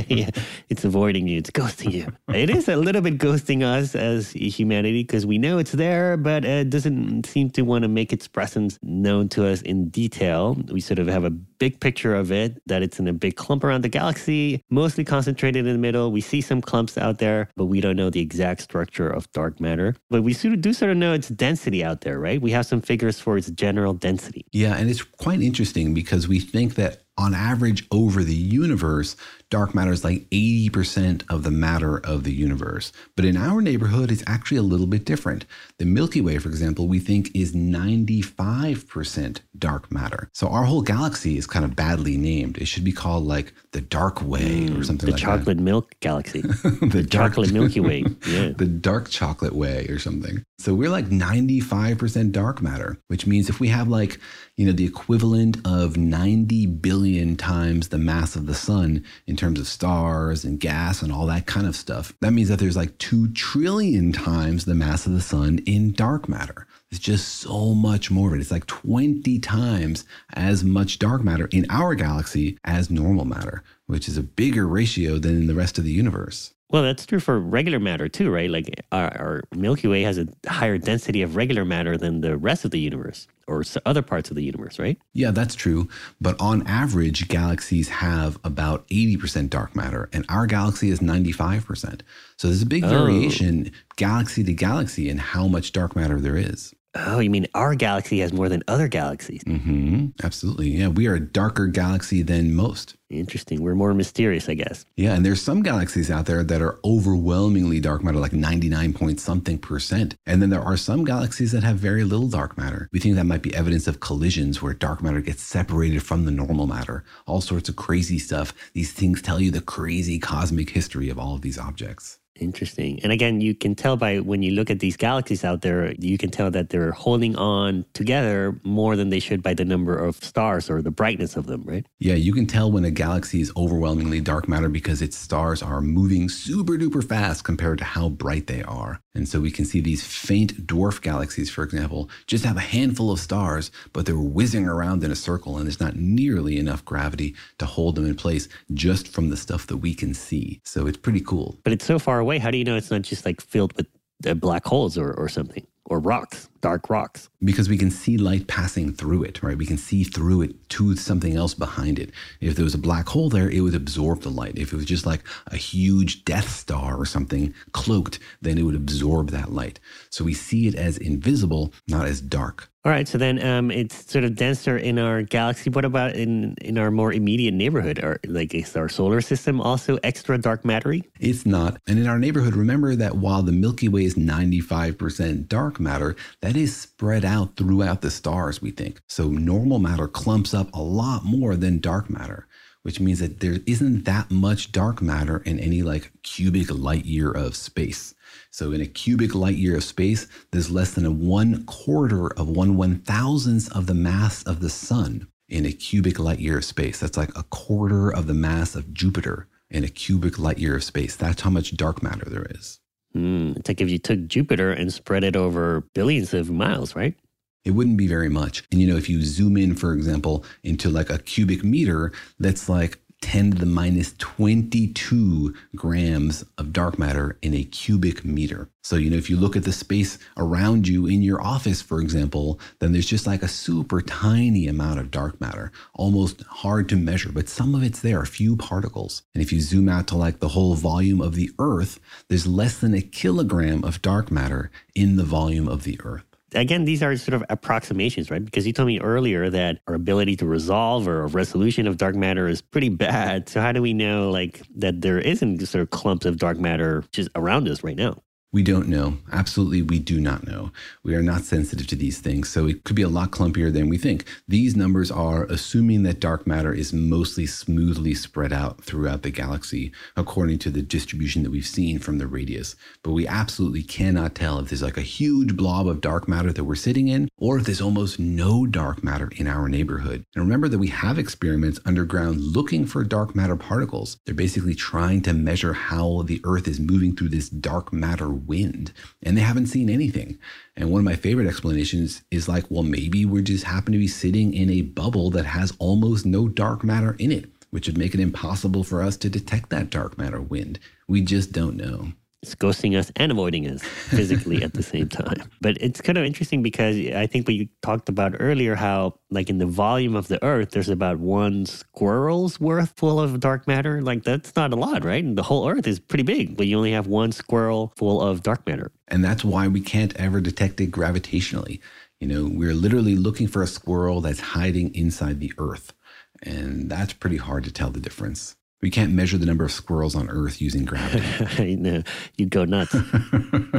yeah, it's avoiding you, it's ghosting you. It is a little bit ghosting us as humanity because we know it's there, but it doesn't seem to want to make its presence known to us in detail. We sort of have a big picture of it, that it's in a big clump around the galaxy, mostly concentrated in the middle. We see some clumps out there, but we don't know the exact structure of dark matter. But we sort of do sort of know its density out there, right? We have some figures for its general density. Yeah, and it's quite interesting because we think that on average over the universe, dark matter is like 80% of the matter of the universe. But in our neighborhood, it's actually a little bit different. The Milky Way, for example, we think is 95% dark matter. So our whole galaxy is kind of badly named. It should be called like the Dark Way or mm, something like that. The like chocolate that. milk galaxy. the dark chocolate Milky Way. Yeah. the dark chocolate way or something. So we're like 95% dark matter, which means if we have like, you know, the equivalent of 90 billion times the mass of the sun in terms of stars and gas and all that kind of stuff, that means that there's like 2 trillion times the mass of the sun in dark matter. It's just so much more of it. It's like 20 times as much dark matter in our galaxy as normal matter, which is a bigger ratio than in the rest of the universe. Well, that's true for regular matter too, right? Like our, our Milky Way has a higher density of regular matter than the rest of the universe or other parts of the universe, right? Yeah, that's true. But on average, galaxies have about 80% dark matter, and our galaxy is 95%. So there's a big Oh. variation galaxy to galaxy in how much dark matter there is. Oh, you mean our galaxy has more than other galaxies? hmm Absolutely. Yeah, we are a darker galaxy than most. Interesting. We're more mysterious, I guess. Yeah, and there's some galaxies out there that are overwhelmingly dark matter, like 99 point something percent. And then there are some galaxies that have very little dark matter. We think that might be evidence of collisions where dark matter gets separated from the normal matter. All sorts of crazy stuff. These things tell you the crazy cosmic history of all of these objects. Interesting. And again, you can tell by when you look at these galaxies out there, you can tell that they're holding on together more than they should by the number of stars or the brightness of them, right? Yeah, you can tell when a galaxy is overwhelmingly dark matter because its stars are moving super duper fast compared to how bright they are. And so we can see these faint dwarf galaxies, for example, just have a handful of stars, but they're whizzing around in a circle and there's not nearly enough gravity to hold them in place just from the stuff that we can see. So it's pretty cool. But it's so far away. How do you know it's not just like filled with uh, black holes or, or something or rocks, dark rocks? because we can see light passing through it, right? We can see through it to something else behind it. If there was a black hole there, it would absorb the light. If it was just like a huge Death Star or something cloaked, then it would absorb that light. So we see it as invisible, not as dark. All right, so then um, it's sort of denser in our galaxy. What about in in our more immediate neighborhood? Or like is our solar system also extra dark mattery? It's not. And in our neighborhood, remember that while the Milky Way is 95% dark matter, that is spread out throughout the stars, we think. So normal matter clumps up a lot more than dark matter, which means that there isn't that much dark matter in any like cubic light year of space. So in a cubic light year of space, there's less than a one quarter of one one thousandth of the mass of the sun in a cubic light year of space. That's like a quarter of the mass of Jupiter in a cubic light year of space. That's how much dark matter there is. Hmm, it's like if you took Jupiter and spread it over billions of miles, right? It wouldn't be very much. And you know, if you zoom in, for example, into like a cubic meter, that's like 10 to the minus 22 grams of dark matter in a cubic meter. So, you know, if you look at the space around you in your office, for example, then there's just like a super tiny amount of dark matter, almost hard to measure, but some of it's there, a few particles. And if you zoom out to like the whole volume of the Earth, there's less than a kilogram of dark matter in the volume of the Earth again, these are sort of approximations, right? Because you told me earlier that our ability to resolve or resolution of dark matter is pretty bad. So how do we know like that there isn't sort of clumps of dark matter just around us right now? We don't know. Absolutely, we do not know. We are not sensitive to these things, so it could be a lot clumpier than we think. These numbers are assuming that dark matter is mostly smoothly spread out throughout the galaxy, according to the distribution that we've seen from the radius. But we absolutely cannot tell if there's like a huge blob of dark matter that we're sitting in, or if there's almost no dark matter in our neighborhood. And remember that we have experiments underground looking for dark matter particles. They're basically trying to measure how the Earth is moving through this dark matter wind and they haven't seen anything. And one of my favorite explanations is like, well, maybe we just happen to be sitting in a bubble that has almost no dark matter in it, which would make it impossible for us to detect that dark matter wind. We just don't know ghosting us and avoiding us physically at the same time. But it's kind of interesting because I think you talked about earlier, how like in the volume of the Earth, there's about one squirrel's worth full of dark matter. Like that's not a lot, right? And the whole Earth is pretty big, but you only have one squirrel full of dark matter. And that's why we can't ever detect it gravitationally. You know, we're literally looking for a squirrel that's hiding inside the Earth. And that's pretty hard to tell the difference. We can't measure the number of squirrels on Earth using gravity. no, you'd go nuts.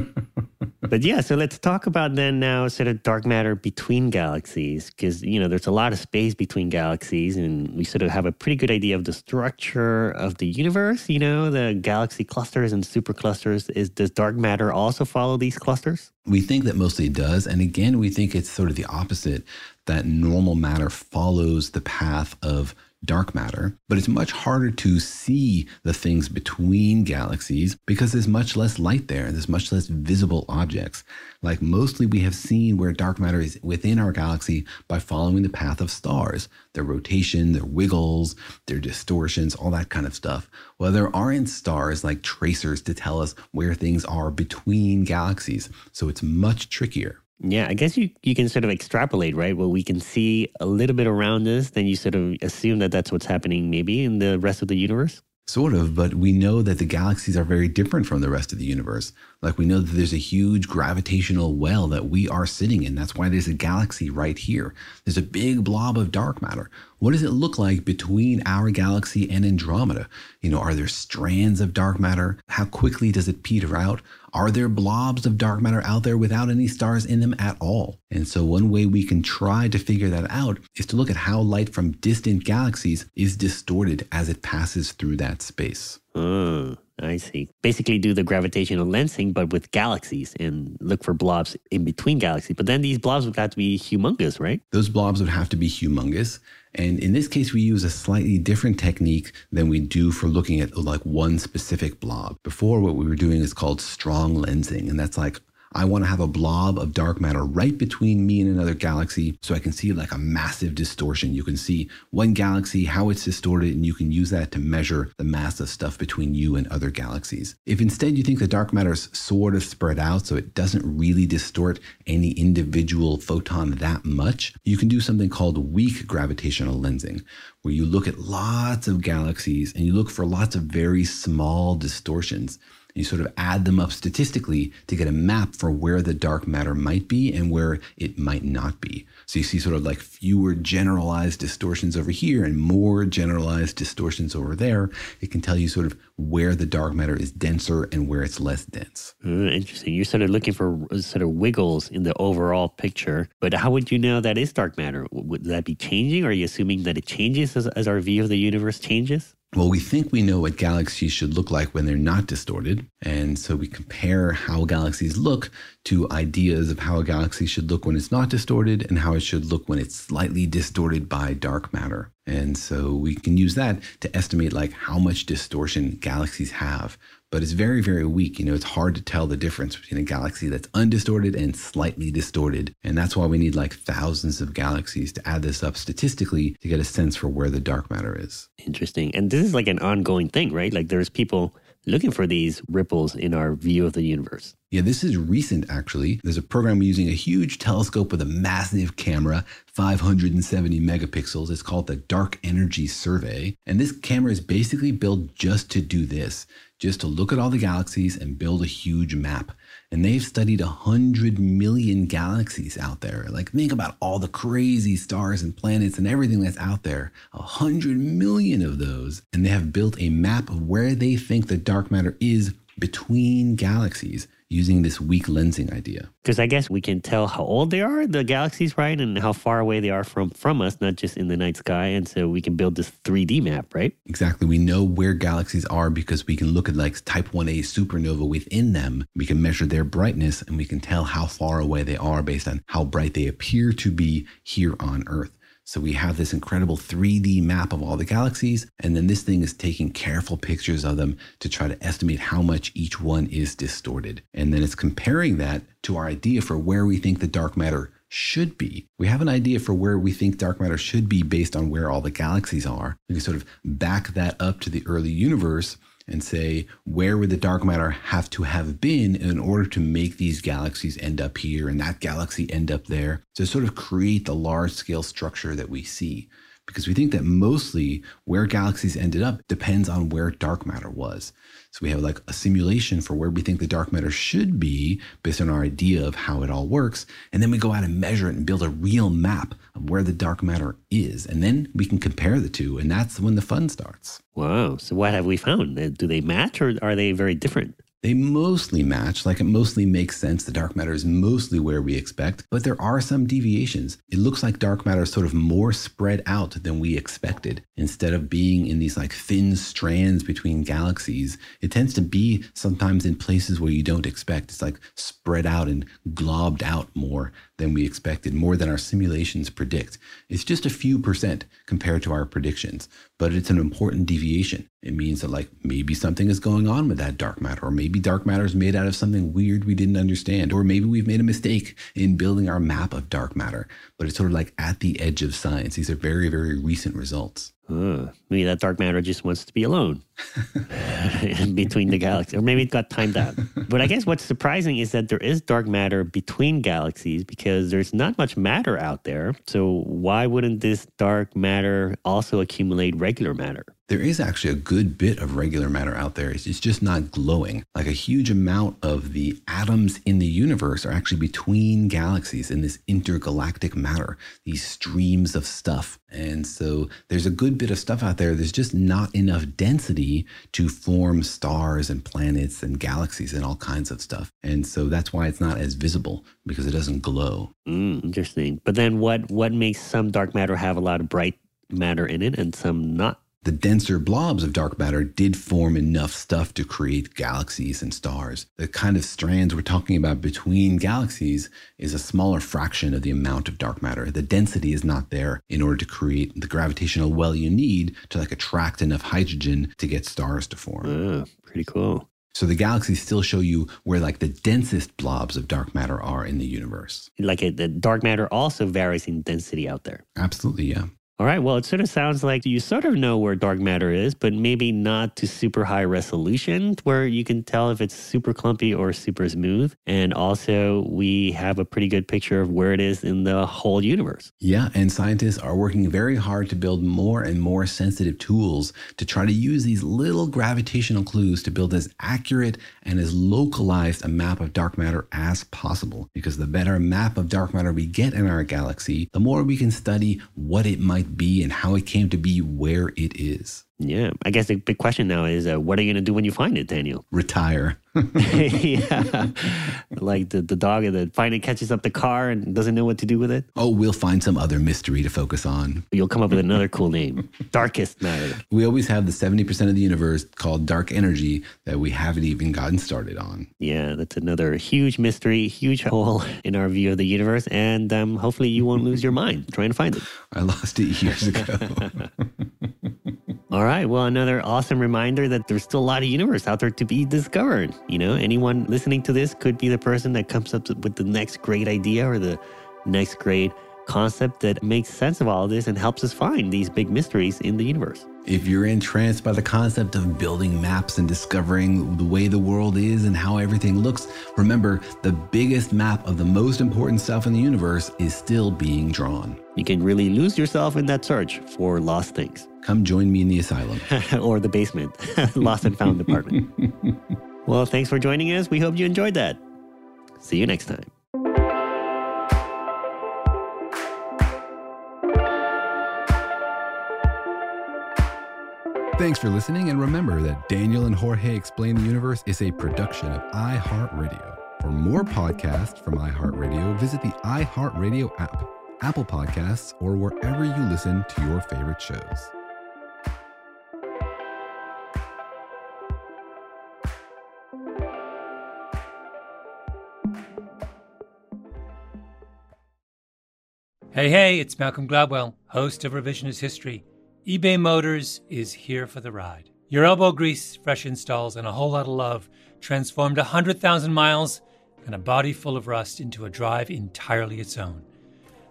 but yeah, so let's talk about then now sort of dark matter between galaxies, because you know there's a lot of space between galaxies, and we sort of have a pretty good idea of the structure of the universe. You know, the galaxy clusters and superclusters. Is does dark matter also follow these clusters? We think that mostly it does, and again, we think it's sort of the opposite. That normal matter follows the path of dark matter, but it's much harder to see the things between galaxies because there's much less light there. There's much less visible objects. Like mostly we have seen where dark matter is within our galaxy by following the path of stars, their rotation, their wiggles, their distortions, all that kind of stuff. Well, there aren't stars like tracers to tell us where things are between galaxies. So it's much trickier. Yeah, I guess you, you can sort of extrapolate, right? Well, we can see a little bit around us, then you sort of assume that that's what's happening maybe in the rest of the universe. Sort of, but we know that the galaxies are very different from the rest of the universe. Like we know that there's a huge gravitational well that we are sitting in. That's why there's a galaxy right here. There's a big blob of dark matter. What does it look like between our galaxy and Andromeda? You know, are there strands of dark matter? How quickly does it peter out? Are there blobs of dark matter out there without any stars in them at all? And so, one way we can try to figure that out is to look at how light from distant galaxies is distorted as it passes through that space. Oh, I see. Basically, do the gravitational lensing, but with galaxies and look for blobs in between galaxies. But then these blobs would have to be humongous, right? Those blobs would have to be humongous. And in this case, we use a slightly different technique than we do for looking at like one specific blob. Before, what we were doing is called strong lensing. And that's like I want to have a blob of dark matter right between me and another galaxy so I can see like a massive distortion. You can see one galaxy, how it's distorted, and you can use that to measure the mass of stuff between you and other galaxies. If instead you think the dark matter is sort of spread out so it doesn't really distort any individual photon that much, you can do something called weak gravitational lensing, where you look at lots of galaxies and you look for lots of very small distortions. You sort of add them up statistically to get a map for where the dark matter might be and where it might not be. So you see sort of like fewer generalized distortions over here and more generalized distortions over there. It can tell you sort of where the dark matter is denser and where it's less dense. Uh, interesting. You're sort of looking for sort of wiggles in the overall picture. But how would you know that is dark matter? Would that be changing? Are you assuming that it changes as, as our view of the universe changes? Well, we think we know what galaxies should look like when they're not distorted. And so we compare how galaxies look to ideas of how a galaxy should look when it's not distorted and how it should look when it's slightly distorted by dark matter. And so we can use that to estimate like how much distortion galaxies have but it's very, very weak. You know, it's hard to tell the difference between a galaxy that's undistorted and slightly distorted. And that's why we need like thousands of galaxies to add this up statistically to get a sense for where the dark matter is. Interesting. And this is like an ongoing thing, right? Like there's people looking for these ripples in our view of the universe. Yeah, this is recent actually. There's a program using a huge telescope with a massive camera, 570 megapixels. It's called the Dark Energy Survey. And this camera is basically built just to do this, just to look at all the galaxies and build a huge map. And they've studied 100 million galaxies out there. Like, think about all the crazy stars and planets and everything that's out there. 100 million of those. And they have built a map of where they think the dark matter is between galaxies using this weak lensing idea. Because I guess we can tell how old they are, the galaxies, right? And how far away they are from, from us, not just in the night sky. And so we can build this 3D map, right? Exactly. We know where galaxies are because we can look at like type 1a supernova within them. We can measure their brightness and we can tell how far away they are based on how bright they appear to be here on Earth. So we have this incredible 3D map of all the galaxies, and then this thing is taking careful pictures of them to try to estimate how much each one is distorted. And then it's comparing that to our idea for where we think the dark matter should be. We have an idea for where we think dark matter should be based on where all the galaxies are. We can sort of back that up to the early universe and say, where would the dark matter have to have been in order to make these galaxies end up here and that galaxy end up there to sort of create the large scale structure that we see? Because we think that mostly where galaxies ended up depends on where dark matter was. So we have like a simulation for where we think the dark matter should be based on our idea of how it all works. And then we go out and measure it and build a real map of where the dark matter is. And then we can compare the two. And that's when the fun starts. Wow. So what have we found? Do they match or are they very different? They mostly match, like it mostly makes sense. The dark matter is mostly where we expect, but there are some deviations. It looks like dark matter is sort of more spread out than we expected. Instead of being in these like thin strands between galaxies, it tends to be sometimes in places where you don't expect. It's like spread out and globbed out more than we expected, more than our simulations predict. It's just a few percent compared to our predictions, but it's an important deviation. It means that, like, maybe something is going on with that dark matter, or maybe dark matter is made out of something weird we didn't understand, or maybe we've made a mistake in building our map of dark matter. But it's sort of like at the edge of science. These are very, very recent results. Uh, maybe that dark matter just wants to be alone between the galaxies, or maybe it got timed out. But I guess what's surprising is that there is dark matter between galaxies because there's not much matter out there. So why wouldn't this dark matter also accumulate regular matter? There is actually a good bit of regular matter out there. It's just not glowing. Like a huge amount of the atoms in the universe are actually between galaxies in this intergalactic matter, these streams of stuff. And so there's a good bit of stuff out there. There's just not enough density to form stars and planets and galaxies and all kinds of stuff. And so that's why it's not as visible because it doesn't glow. Mm, interesting. But then what what makes some dark matter have a lot of bright matter in it and some not? The denser blobs of dark matter did form enough stuff to create galaxies and stars. The kind of strands we're talking about between galaxies is a smaller fraction of the amount of dark matter. The density is not there in order to create the gravitational well you need to like attract enough hydrogen to get stars to form. Oh, pretty cool. So the galaxies still show you where like the densest blobs of dark matter are in the universe. Like a, the dark matter also varies in density out there. Absolutely, yeah. All right. Well, it sort of sounds like you sort of know where dark matter is, but maybe not to super high resolution where you can tell if it's super clumpy or super smooth. And also, we have a pretty good picture of where it is in the whole universe. Yeah. And scientists are working very hard to build more and more sensitive tools to try to use these little gravitational clues to build as accurate and as localized a map of dark matter as possible. Because the better map of dark matter we get in our galaxy, the more we can study what it might be and how it came to be where it is. Yeah, I guess the big question now is, uh, what are you going to do when you find it, Daniel? Retire. yeah, like the the dog that finally catches up the car and doesn't know what to do with it. Oh, we'll find some other mystery to focus on. You'll come up with another cool name, darkest matter. We always have the seventy percent of the universe called dark energy that we haven't even gotten started on. Yeah, that's another huge mystery, huge hole in our view of the universe, and um, hopefully you won't lose your mind trying to find it. I lost it years ago. All right. Well, another awesome reminder that there's still a lot of universe out there to be discovered. You know, anyone listening to this could be the person that comes up with the next great idea or the next great concept that makes sense of all of this and helps us find these big mysteries in the universe. If you're entranced by the concept of building maps and discovering the way the world is and how everything looks, remember the biggest map of the most important stuff in the universe is still being drawn. You can really lose yourself in that search for lost things. Come join me in the asylum or the basement, lost and found department. well, thanks for joining us. We hope you enjoyed that. See you next time. Thanks for listening, and remember that Daniel and Jorge Explain the Universe is a production of iHeartRadio. For more podcasts from iHeartRadio, visit the iHeartRadio app, Apple Podcasts, or wherever you listen to your favorite shows. Hey, hey, it's Malcolm Gladwell, host of Revisionist History. eBay Motors is here for the ride. Your elbow grease, fresh installs, and a whole lot of love transformed 100,000 miles and a body full of rust into a drive entirely its own.